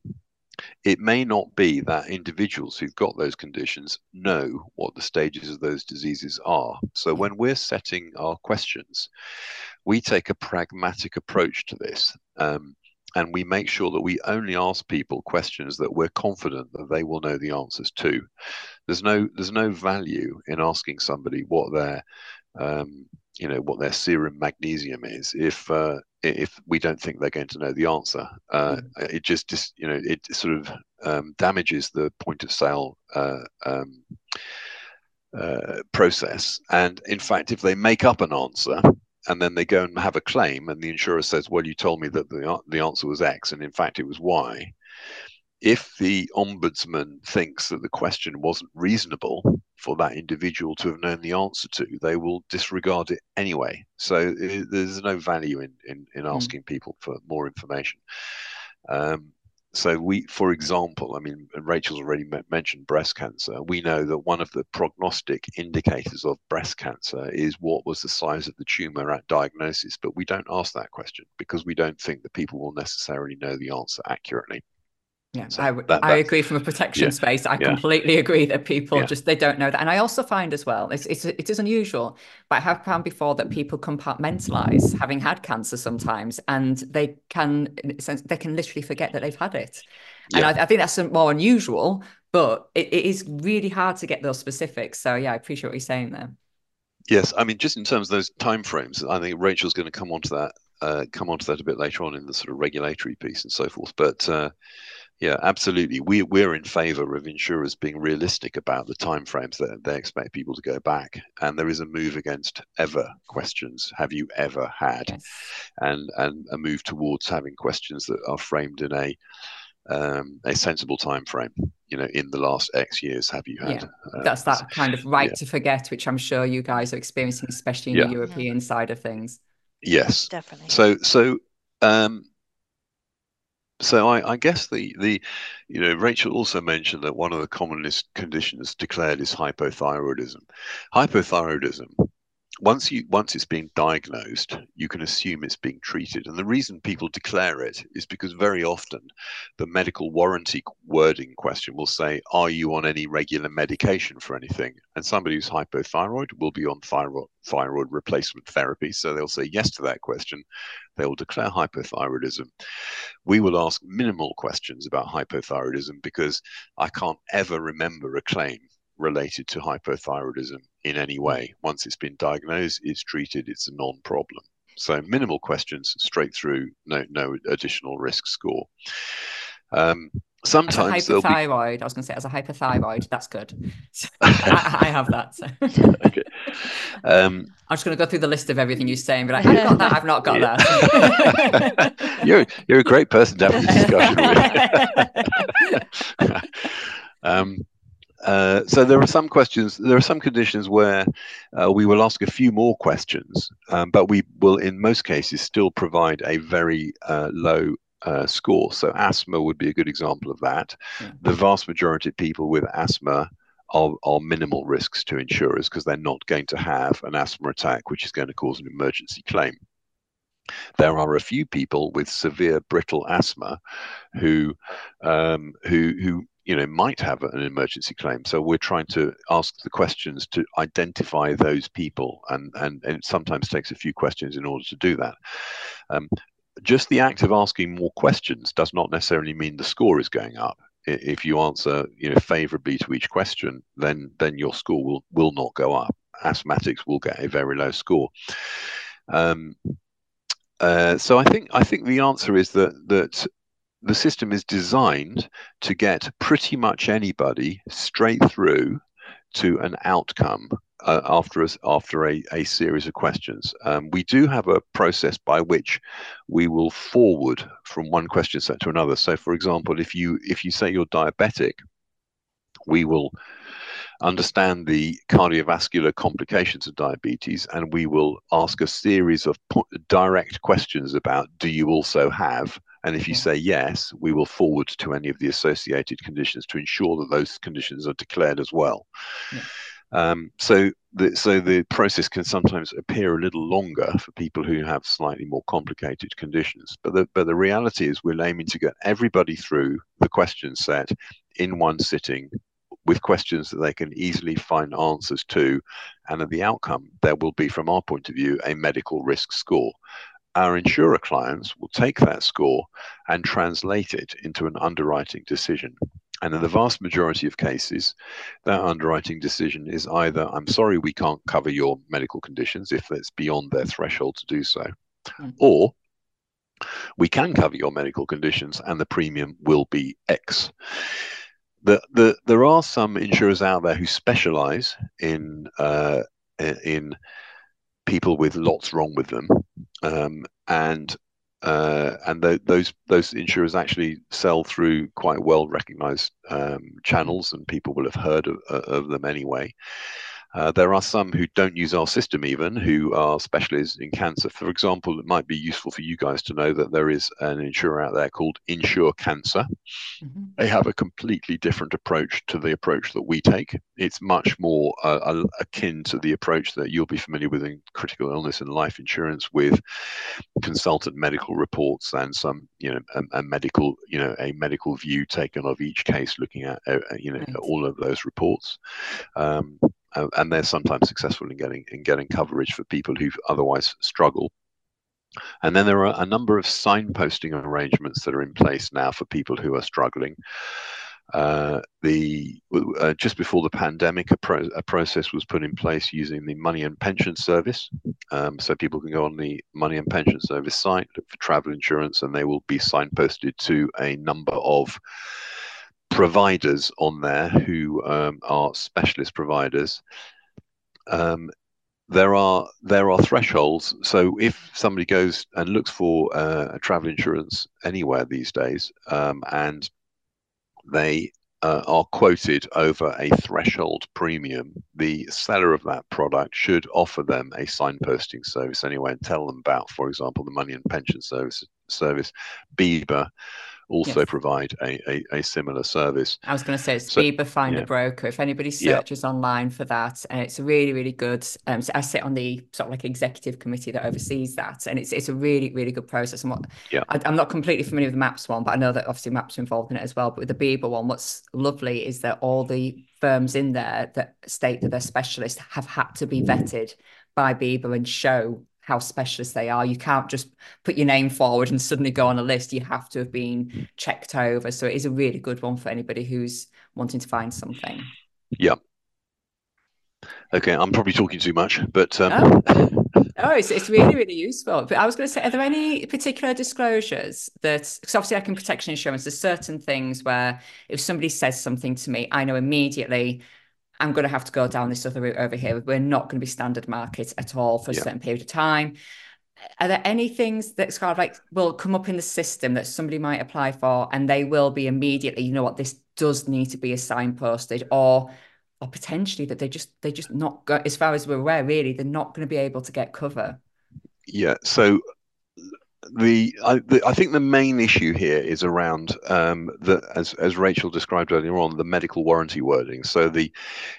it may not be that individuals who've got those conditions know what the stages of those diseases are. So when we're setting our questions, we take a pragmatic approach to this. Um, and we make sure that we only ask people questions that we're confident that they will know the answers to. There's no there's no value in asking somebody what their um, you know what their serum magnesium is if uh, if we don't think they're going to know the answer. Uh, mm. It just, just you know it sort of um, damages the point of sale uh, um, uh, process. And in fact, if they make up an answer and then they go and have a claim, and the insurer says, "Well, you told me that the the answer was X, and in fact it was Y," if the ombudsman thinks that the question wasn't reasonable for that individual to have known the answer to, they will disregard it anyway. So it, there's no value in, in, in hmm. asking mm. people for more information. Um, so we, for example, I mean, Rachel's already mentioned breast cancer. We know that one of the prognostic indicators of breast cancer is what was the size of the tumor at diagnosis, but we don't ask that question because we don't think that people will necessarily know the answer accurately. Yeah, so I, that, I agree from a protection yeah, space. I yeah. completely agree that people yeah. just they don't know that, and I also find as well it's, it's it is unusual, but I have found before that people compartmentalize having had cancer sometimes, and they can they can literally forget that they've had it, and I, I, think that's more unusual, but it, it is really hard to get those specifics. So yeah, I appreciate what you're saying there. Yes, I mean just in terms of those timeframes, I think Rachel's going to come on to that uh, come on to that a bit later on in the sort of regulatory piece and so forth, but. Uh, yeah, absolutely. We we're in favour of insurers being realistic about the timeframes that they expect people to go back, and there is a move against ever questions. Have you ever had, yes. and and a move towards having questions that are framed in a um, a sensible time frame. You know, in the last X years, have you had? Yeah. That's uh, that kind of right yeah. to forget, which I'm sure you guys are experiencing, especially in yeah. the European side of things. Yes, definitely. So so. Um, so I, I, guess the the you know Rachel also mentioned that one of the commonest conditions declared is hypothyroidism. Hypothyroidism once you once it's being diagnosed, you can assume it's being treated. And the reason people declare it is because very often the medical warranty wording question will say, "Are you on any regular medication for anything?" And somebody who's hypothyroid will be on thyroid thyroid replacement therapy, so they'll say yes to that question. They will declare hypothyroidism. We will ask minimal questions about hypothyroidism because I can't ever remember a claim related to hypothyroidism in any way. Once it's been diagnosed, it's treated, it's a non problem. So minimal questions straight through, no, no additional risk score. Um, sometimes as a hypothyroid, be... I was going to say as a hypothyroid, that's good. I, I, have that. So. okay. Um, I'm just going to go through the list of everything you're saying, but I've got that. I've not got yeah. that. you're you're a great person to have this discussion with. um, uh, so there are some questions, there are some conditions where uh, we will ask a few more questions, um, but we will, in most cases, still provide a very uh, low uh, score. So asthma would be a good example of that. Yeah. The vast majority of people with asthma are, are minimal risks to insurers because they're not going to have an asthma attack, which is going to cause an emergency claim. There are a few people with severe brittle asthma who um, who who you know might have an emergency claim so we're trying to ask the questions to identify those people and and, and it sometimes takes a few questions in order to do that um, just the act of asking more questions does not necessarily mean the score is going up. If you answer you know favorably to each question then then your score will will not go up. Asthmatics will get a very low score. Um, uh, so I think I think the answer is that that the system is designed to get pretty much anybody straight through to an outcome uh, after a, after a, a series of questions. Um, we do have a process by which we will forward from one question set to another. So, for example, if you if you say you're diabetic, we will understand the cardiovascular complications of diabetes and we will ask a series of direct questions about do you also have and if you say yes, we will forward to any of the associated conditions to ensure that those conditions are declared as well. Yeah. Um, so the, so the process can sometimes appear a little longer for people who have slightly more complicated conditions. But the, but the reality is we're aiming to get everybody through the question set in one sitting with questions that they can easily find answers to. And at the outcome, there will be, from our point of view, a medical risk score. Our insurer clients will take that score and translate it into an underwriting decision. And in the vast majority of cases, that underwriting decision is either, I'm sorry, we can't cover your medical conditions if it's beyond their threshold to do so, mm. or we can cover your medical conditions and the premium will be X. The, the, there are some insurers out there who specialize in, uh, in people with lots wrong with them. Um, and uh, and the, those those insurers actually sell through quite well recognized um, channels, and people will have heard of, of them anyway. Uh, there are some who don't use our system even, who are specialists in cancer. For example, it might be useful for you guys to know that there is an insurer out there called Insure Cancer. Mm-hmm. They have a completely different approach to the approach that we take. It's much more uh, akin to the approach that you'll be familiar with in critical illness and life insurance, with consultant medical reports and some, you know, a, a medical, you know, a medical view taken of each case, looking at, uh, you know, right. all of those reports. Um, and they're sometimes successful in getting in getting coverage for people who otherwise struggle. And then there are a number of signposting arrangements that are in place now for people who are struggling. Uh, the uh, just before the pandemic, a, pro a, process was put in place using the Money and Pension Service, um, so people can go on the Money and Pension Service site look for travel insurance, and they will be signposted to a number of providers on there who um, are specialist providers. Um, there are there are thresholds. So if somebody goes and looks for uh, a travel insurance anywhere these days, um, and they uh, are quoted over a threshold premium, the seller of that product should offer them a signposting service anyway and tell them about, for example, the money and pension service service, also yes. provide a, a, a, similar service. I was going to say it's so, BIBA Find yeah. a Broker. If anybody searches yeah. online for that, and it's really, really good. Um, so I sit on the sort of like executive committee that oversees that, and it's it's a really, really good process. And what yeah. I, am not completely familiar with the MAPS one, but I know that obviously MAPS are involved in it as well. But with the BIBA one, what's lovely is that all the firms in there that state that they're specialists have had to be vetted by BIBA and show how specialist they are. You can't just put your name forward and suddenly go on a list. You have to have been checked over. So it is a really good one for anybody who's wanting to find something. Yeah. Okay, I'm probably talking too much, but um... oh. oh, it's, it's really really useful. But I was going to say, are there any particular disclosures that? Because obviously, like in protection insurance, there's certain things where if somebody says something to me, I know immediately I'm going to have to go down this other route over here. We're not going to be standard market at all for a yeah. certain period of time. Are there any things that kind of like will come up in the system that somebody might apply for and they will be immediately, you know what, this does need to be a signposted or or potentially that they just they just not go as far as we're aware, really, they're not going to be able to get cover. Yeah. So the I, the I, think the main issue here is around um, the as as Rachel described earlier on the medical warranty wording. So the,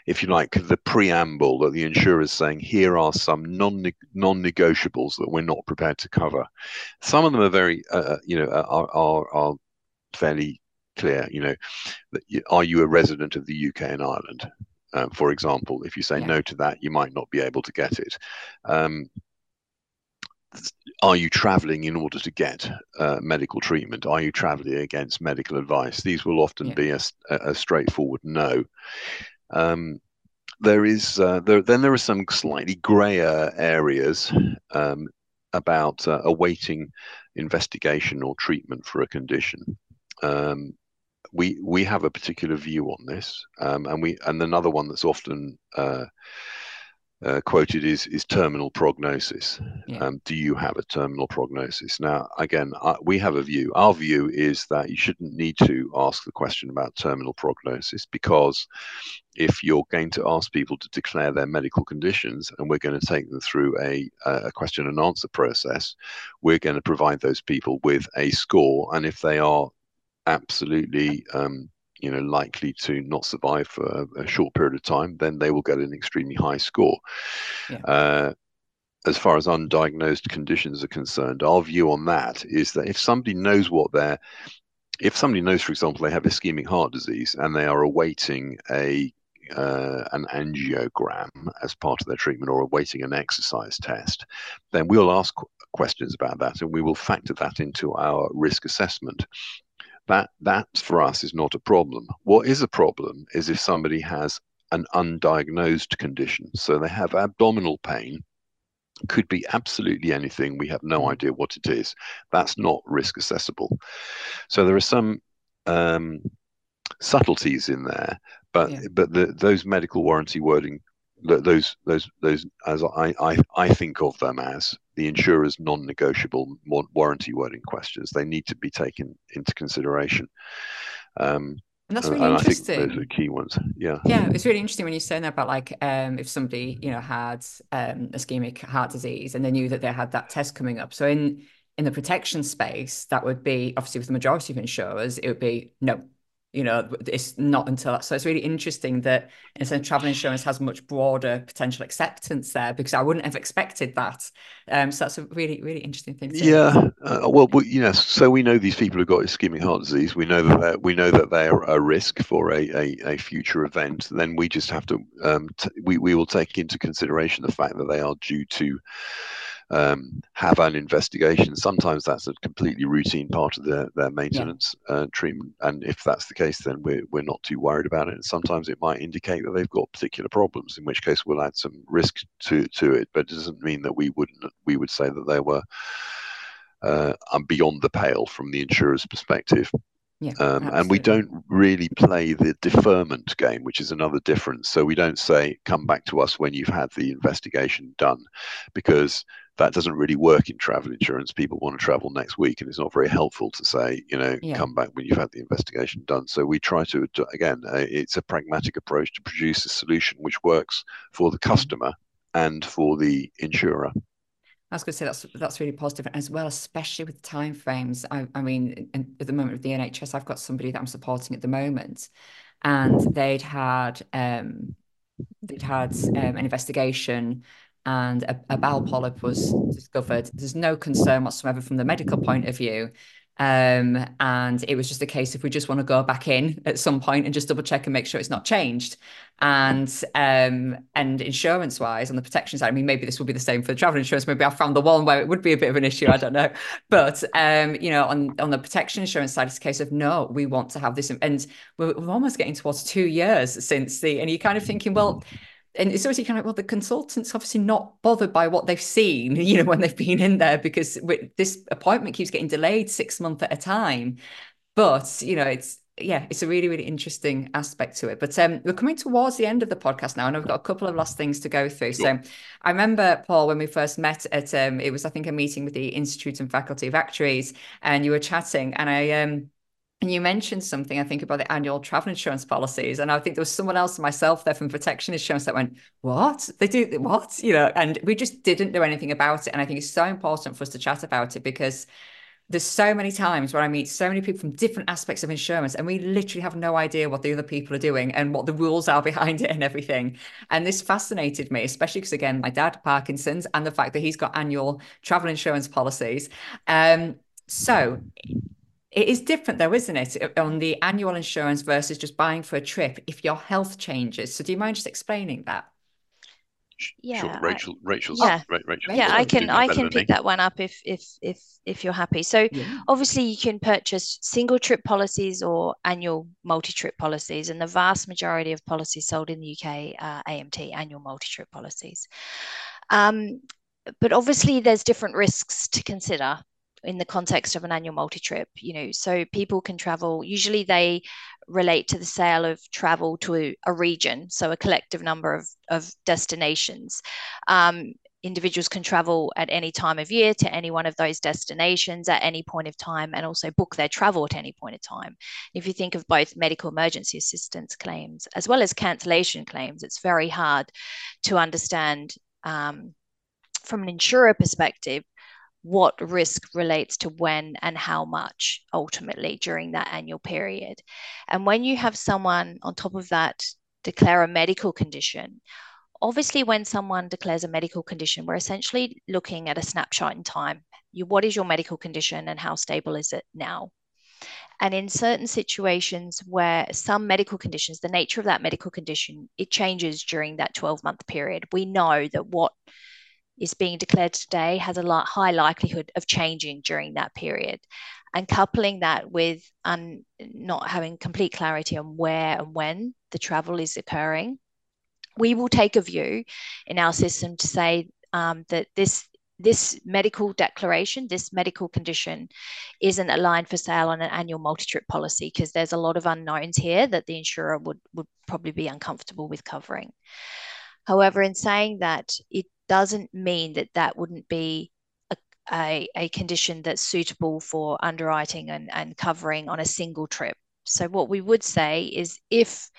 if you like, the preamble that the insurer is saying here are some non non negotiables that we're not prepared to cover. Some of them are very uh, uh you know are, are are fairly clear. You know, are you a resident of the UK and Ireland? Um, for example, if you say yeah. no to that, you might not be able to get it. Um, are you traveling in order to get uh, medical treatment? Are you traveling against medical advice? These will often yeah. be a, a, straightforward no. Um, there is uh, there, then there are some slightly grayer areas um, about uh, awaiting investigation or treatment for a condition. um, we we have a particular view on this, um, and we and another one that's often uh, quoted is is terminal prognosis. Yeah. Um, do you have a terminal prognosis? Now, again, uh, we have a view. Our view is that you shouldn't need to ask the question about terminal prognosis because if you're going to ask people to declare their medical conditions and we're going to take them through a, a question and answer process, we're going to provide those people with a score, and if they are absolutely um, you know likely to not survive for a, a, short period of time, then they will get an extremely high score. Yeah. Uh, as far as undiagnosed conditions are concerned, our view on that is that if somebody knows what they're, if somebody knows, for example, they have ischemic heart disease and they are awaiting a uh, an angiogram as part of their treatment or awaiting an exercise test, then we'll ask questions about that and we will factor that into our risk assessment that that for us is not a problem. What is a problem is if somebody has an undiagnosed condition. So they have abdominal pain, could be absolutely anything. We have no idea what it is. That's not risk accessible. So there are some um, subtleties in there, but yeah. but the, those medical warranty wording those those those as I, I I think of them as the insurer's non-negotiable warranty wording questions. They need to be taken into consideration. Um, and that's really and interesting. I think those are key ones. Yeah. Yeah, it's really interesting when you're saying that about like um, if somebody you know had um, ischemic heart disease and they knew that they had that test coming up. So in in the protection space, that would be obviously with the majority of insurers, it would be no, you know it's not until that so it's really interesting that in a sense travel insurance has much broader potential acceptance there because i wouldn't have expected that. Um so that's a really really interesting thing yeah uh, well you know so we know these people have got ischemic heart disease we know that we know that they are a risk for a, a, a future event then we just have to um t- we, we will take into consideration the fact that they are due to um, have an investigation. Sometimes that's a completely routine part of their, their maintenance yeah. uh, treatment. And if that's the case, then we're, we're not too worried about it. And sometimes it might indicate that they've got particular problems, in which case we'll add some risk to, to it. But it doesn't mean that we wouldn't, we would say that they were uh, beyond the pale from the insurer's perspective. Yeah, um, and we don't really play the deferment game, which is another difference. So we don't say, come back to us when you've had the investigation done, because that doesn't really work in travel insurance. People want to travel next week, and it's not very helpful to say, you know, yeah. come back when you've had the investigation done. So we try to, again, uh, it's a pragmatic approach to produce a solution which works for the mm-hmm. customer and for the insurer. I was going to say that's that's really positive as well, especially with time frames. I, I mean, at the moment with the NHS, I've got somebody that I'm supporting at the moment, and they'd had um, they'd had um, an investigation and a, a bowel polyp was discovered. There's no concern whatsoever from the medical point of view. Um, and it was just a case if we just want to go back in at some point and just double check and make sure it's not changed. And um, and insurance wise, on the protection side, I mean, maybe this will be the same for the travel insurance. Maybe I found the one where it would be a bit of an issue. I don't know, but um, you know, on on the protection insurance side, it's a case of no, we want to have this, and we're, we're almost getting towards two years since the, and you're kind of thinking, well and it's obviously kind of well the consultants obviously not bothered by what they've seen you know when they've been in there because this appointment keeps getting delayed six months at a time. But you know it's yeah it's a really really interesting aspect to it. But um we're coming towards the end of the podcast now and i've got a couple of last things to go through. So i remember paul when we first met at um it was i think a meeting with the institute and faculty of actuaries and you were chatting and i um and you mentioned something, I think, about the annual travel insurance policies. And I think there was someone else myself there from protection insurance that went, What? They do what? You know, and we just didn't know anything about it. And I think it's so important for us to chat about it because there's so many times where I meet so many people from different aspects of insurance, and we literally have no idea what the other people are doing and what the rules are behind it and everything. And this fascinated me, especially because, again, my dad, Parkinson's, and the fact that he's got annual travel insurance policies. Um, so it is different though, isn't it, on the annual insurance versus just buying for a trip if your health changes. So do you mind just explaining that? Yeah, sure. Rachel. Rachel's yeah, Rachel. Yeah, I can I can pick that one up if if if if you're happy. So yeah. obviously you can purchase single trip policies or annual multi trip policies, and the vast majority of policies sold in the UK are AMT annual multi trip policies. Um, but obviously there's different risks to consider in the context of an annual multi-trip you know so people can travel usually they relate to the sale of travel to a, a region so a collective number of, of destinations um, individuals can travel at any time of year to any one of those destinations at any point of time and also book their travel at any point of time. If you think of both medical emergency assistance claims as well as cancellation claims, it's very hard to understand um, from an insurer perspective what risk relates to when and how much ultimately during that annual period. And when you have someone on top of that declare a medical condition, obviously when someone declares a medical condition, we're essentially looking at a snapshot in time. You, what is your medical condition and how stable is it now? And in certain situations where some medical conditions, the nature of that medical condition, it changes during that 12 month period. We know that what is being declared today has a lot, high likelihood of changing during that period. And coupling that with um, not having complete clarity on where and when the travel is occurring, we will take a view in our system to say um, that this this medical declaration, this medical condition, isn't aligned for sale on an annual multi-trip policy because there's a lot of unknowns here that the insurer would would probably be uncomfortable with covering. However, in saying that, it doesn't mean that that wouldn't be a, a, a condition that's suitable for underwriting and, and covering on a single trip. So what we would say is if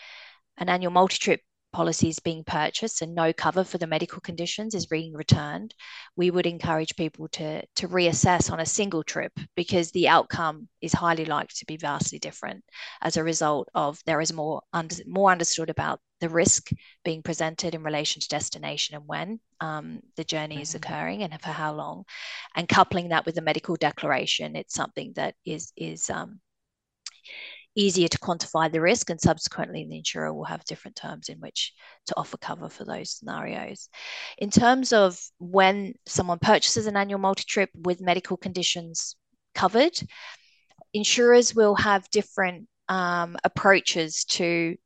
an annual multi-trip policies being purchased and no cover for the medical conditions is being returned, we would encourage people to, to reassess on a single trip because the outcome is highly likely to be vastly different as a result of there is more, under, more understood about the risk being presented in relation to destination and when um, the journey mm-hmm. is occurring and for how long. And coupling that with the medical declaration, it's something that is, is um, easier to quantify the risk and subsequently the insurer will have different terms in which to offer cover for those scenarios. In terms of when someone purchases an annual multi-trip with medical conditions covered, insurers will have different um, approaches to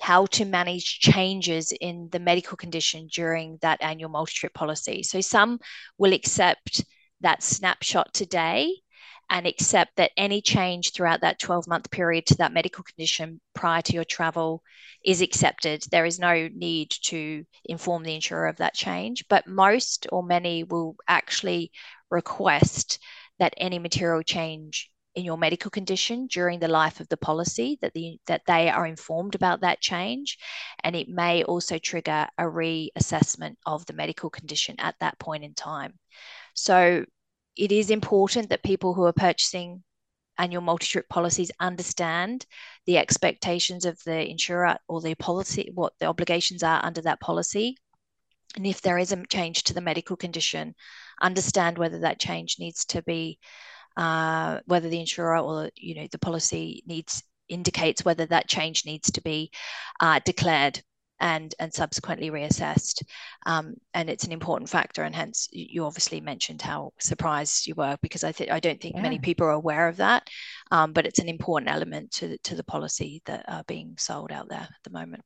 how to manage changes in the medical condition during that annual multi-trip policy. So some will accept that snapshot today and accept that any change throughout that 12 month period to that medical condition prior to your travel is accepted. There is no need to inform the insurer of that change, but most or many will actually request that any material change in your medical condition during the life of the policy that the that they are informed about that change and it may also trigger a reassessment of the medical condition at that point in time so it is important that people who are purchasing annual multi-trip policies understand the expectations of the insurer or the policy, what the obligations are under that policy. And if there is a change to the medical condition, understand whether that change needs to be, uh, whether the insurer or you know the policy needs indicates whether that change needs to be uh, declared and and subsequently reassessed. Um, and it's an important factor, and hence you obviously mentioned how surprised you were because I think I don't think yeah. many people are aware of that, um, but it's an important element to to the policy that are being sold out there at the moment.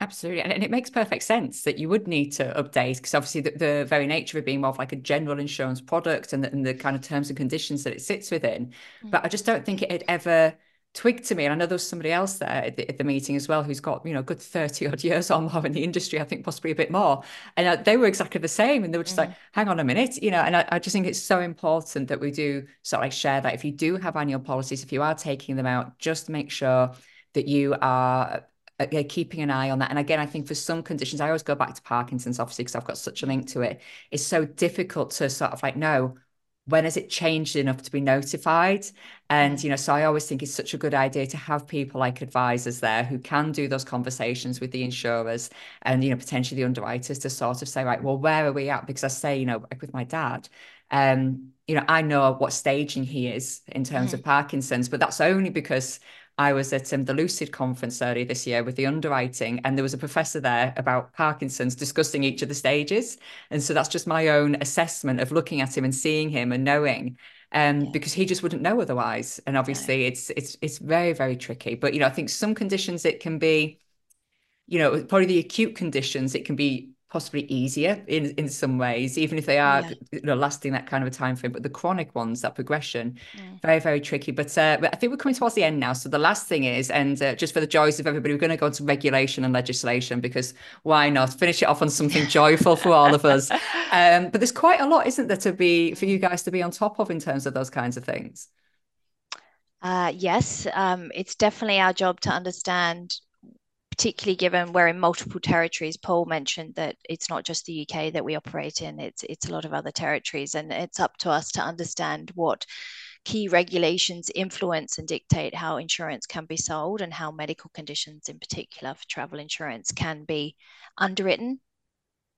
Absolutely. And, it makes perfect sense that you would need to update because obviously the, the, very nature of it being more of like a general insurance product and the, and the kind of terms and conditions that it sits within. Mm-hmm. But I just don't think it had ever twigged to me, and I know there's somebody else there at the, at the, meeting as well who's got, you know, good 30 odd years or more in the industry, I think possibly a bit more. And uh, they were exactly the same. And they were just mm like, hang on a minute, you know, and I, I, just think it's so important that we do sort of like share that. If you do have annual policies, if you are taking them out, just make sure that you are uh, keeping an eye on that. And again, I think for some conditions, I always go back to Parkinson's, obviously, because I've got such a link to it. It's so difficult to sort of like know when has it changed enough to be notified? And you know so i always think it's such a good idea to have people like advisors there who can do those conversations with the insurers and you know potentially the underwriters to sort of say right well where are we at? Because i say you know like with my dad um you know i know what staging he is in terms mm. of parkinson's but that's only because I was at um, the Lucid conference earlier this year with the underwriting, and there was a professor there about Parkinson's discussing each of the stages. And so that's just my own assessment of looking at him and seeing him and knowing, um, yeah. because he just wouldn't know otherwise. And obviously, yeah. it's it's it's very very tricky. But you know, I think some conditions it can be, you know, probably the acute conditions it can be possibly easier in in some ways, even if they are yeah. you know, lasting that kind of a time frame. But the chronic ones, that progression, mm. very very tricky. But, uh, but I think we're coming towards the end now. So the last thing is, and uh, just for the joys of everybody, we're going to go into regulation and legislation because why not finish it off on something joyful for all of us? Um, but there's quite a lot, isn't there, to be for you guys to be on top of in terms of those kinds of things. Uh, yes, um, it's definitely our job to understand particularly given we're in multiple territories. Paul mentioned that it's not just the UK that we operate in; it's it's a lot of other territories, and it's up to us to understand what key regulations influence and dictate how insurance can be sold and how medical conditions, in particular for travel insurance, can be underwritten.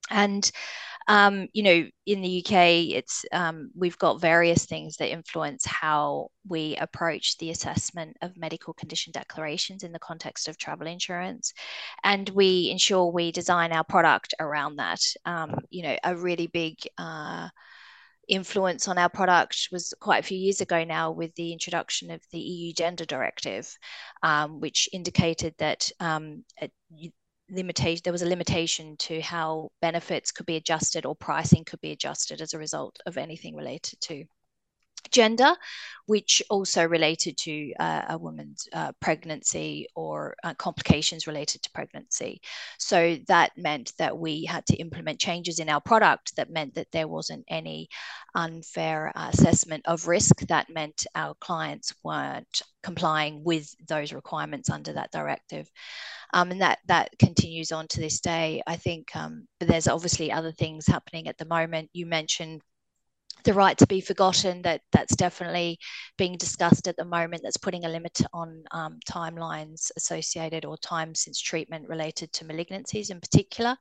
And um, you know, in the UK, it's um, we've got various things that influence how we approach the assessment of medical condition declarations in the context of travel insurance, and we ensure we design our product around that. Um, you know, a really big uh, influence on our product was quite a few years ago now with the introduction of the EU Gender Directive, um, which indicated that um, limitation there was a limitation to how benefits could be adjusted or pricing could be adjusted as a result of anything related to gender, which also related to uh, a woman's uh, pregnancy or uh, complications related to pregnancy. So that meant that we had to implement changes in our product that meant that there wasn't any unfair assessment of risk. That meant our clients weren't complying with those requirements under that directive um, and that that continues on to this day. I think, um, but there's obviously other things happening at the moment. You mentioned the right to be forgotten that that's definitely being discussed at the moment that's putting a limit on um, timelines associated or time since treatment related to malignancies in particular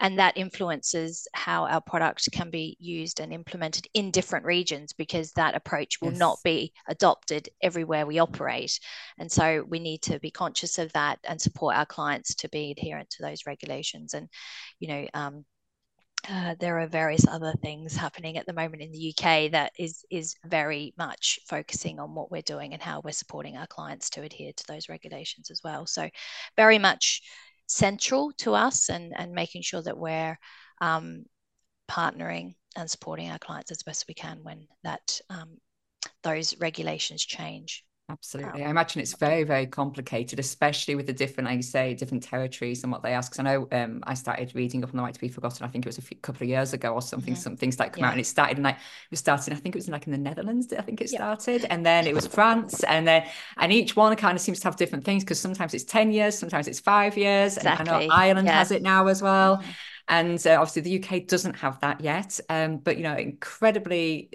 and that influences how our product can be used and implemented in different regions because that approach will yes. not be adopted everywhere we operate and so we need to be conscious of that and support our clients to be adherent to those regulations and you know um, uh, there are various other things happening at the moment in the UK that is is very much focusing on what we're doing and how we're supporting our clients to adhere to those regulations as well. So, very much central to us and and making sure that we're um, partnering and supporting our clients as best we can when that um, those regulations change. Absolutely. I imagine it's very, very complicated, especially with the different, like you say, different territories and what they ask. Because I know um, I started reading up on the right to be forgotten. I think it was a few, couple of years ago or something. Mm-hmm. Some things that come yeah. out, and it started in like it was starting. I think it was in like in the Netherlands. I think it started, and then it was France, and then and each one kind of seems to have different things because sometimes it's ten years, sometimes it's five years. Exactly. And I know Ireland yeah. has it now as well. Mm-hmm. And uh, obviously, the UK doesn't have that yet. Um, but you know, incredibly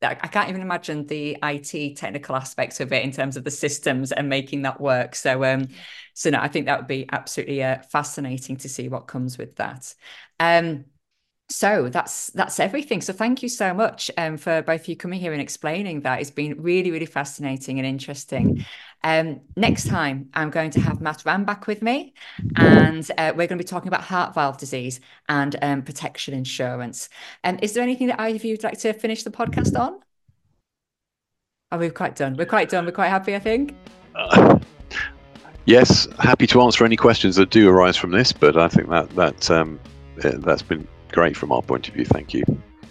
I can't even imagine the IT technical aspects of it in terms of the systems and making that work. So, um, so no, I think that would be absolutely uh, fascinating to see what comes with that. Um, so that's that's everything. So thank you so much um, for both of you coming here and explaining that. It's been really, really fascinating and interesting. Um, next time, I'm going to have Matt Rann back with me, and uh, we're going to be talking about heart valve disease and um, protection insurance. Um, is there anything that either of you would like to finish the podcast on? Oh, we're quite done. We're quite done. We're quite happy, I think. Uh, yes, happy to answer any questions that do arise from this, but I think that that um, that's been great from our point of view. Thank you.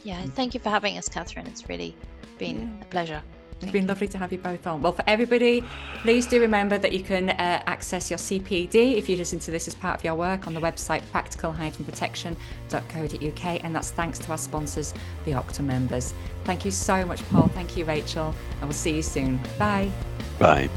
Yeah, thank you for having us, Catherine. It's really been a pleasure. It's been lovely to have you both on. Well, for everybody, please do remember that you can uh, access your CPD if you listen to this as part of your work on the website practical-protection.co.uk, and that's thanks to our sponsors, the Octo members. Thank you so much, Paul. Thank you, Rachel, and we'll see you soon. Bye. Bye.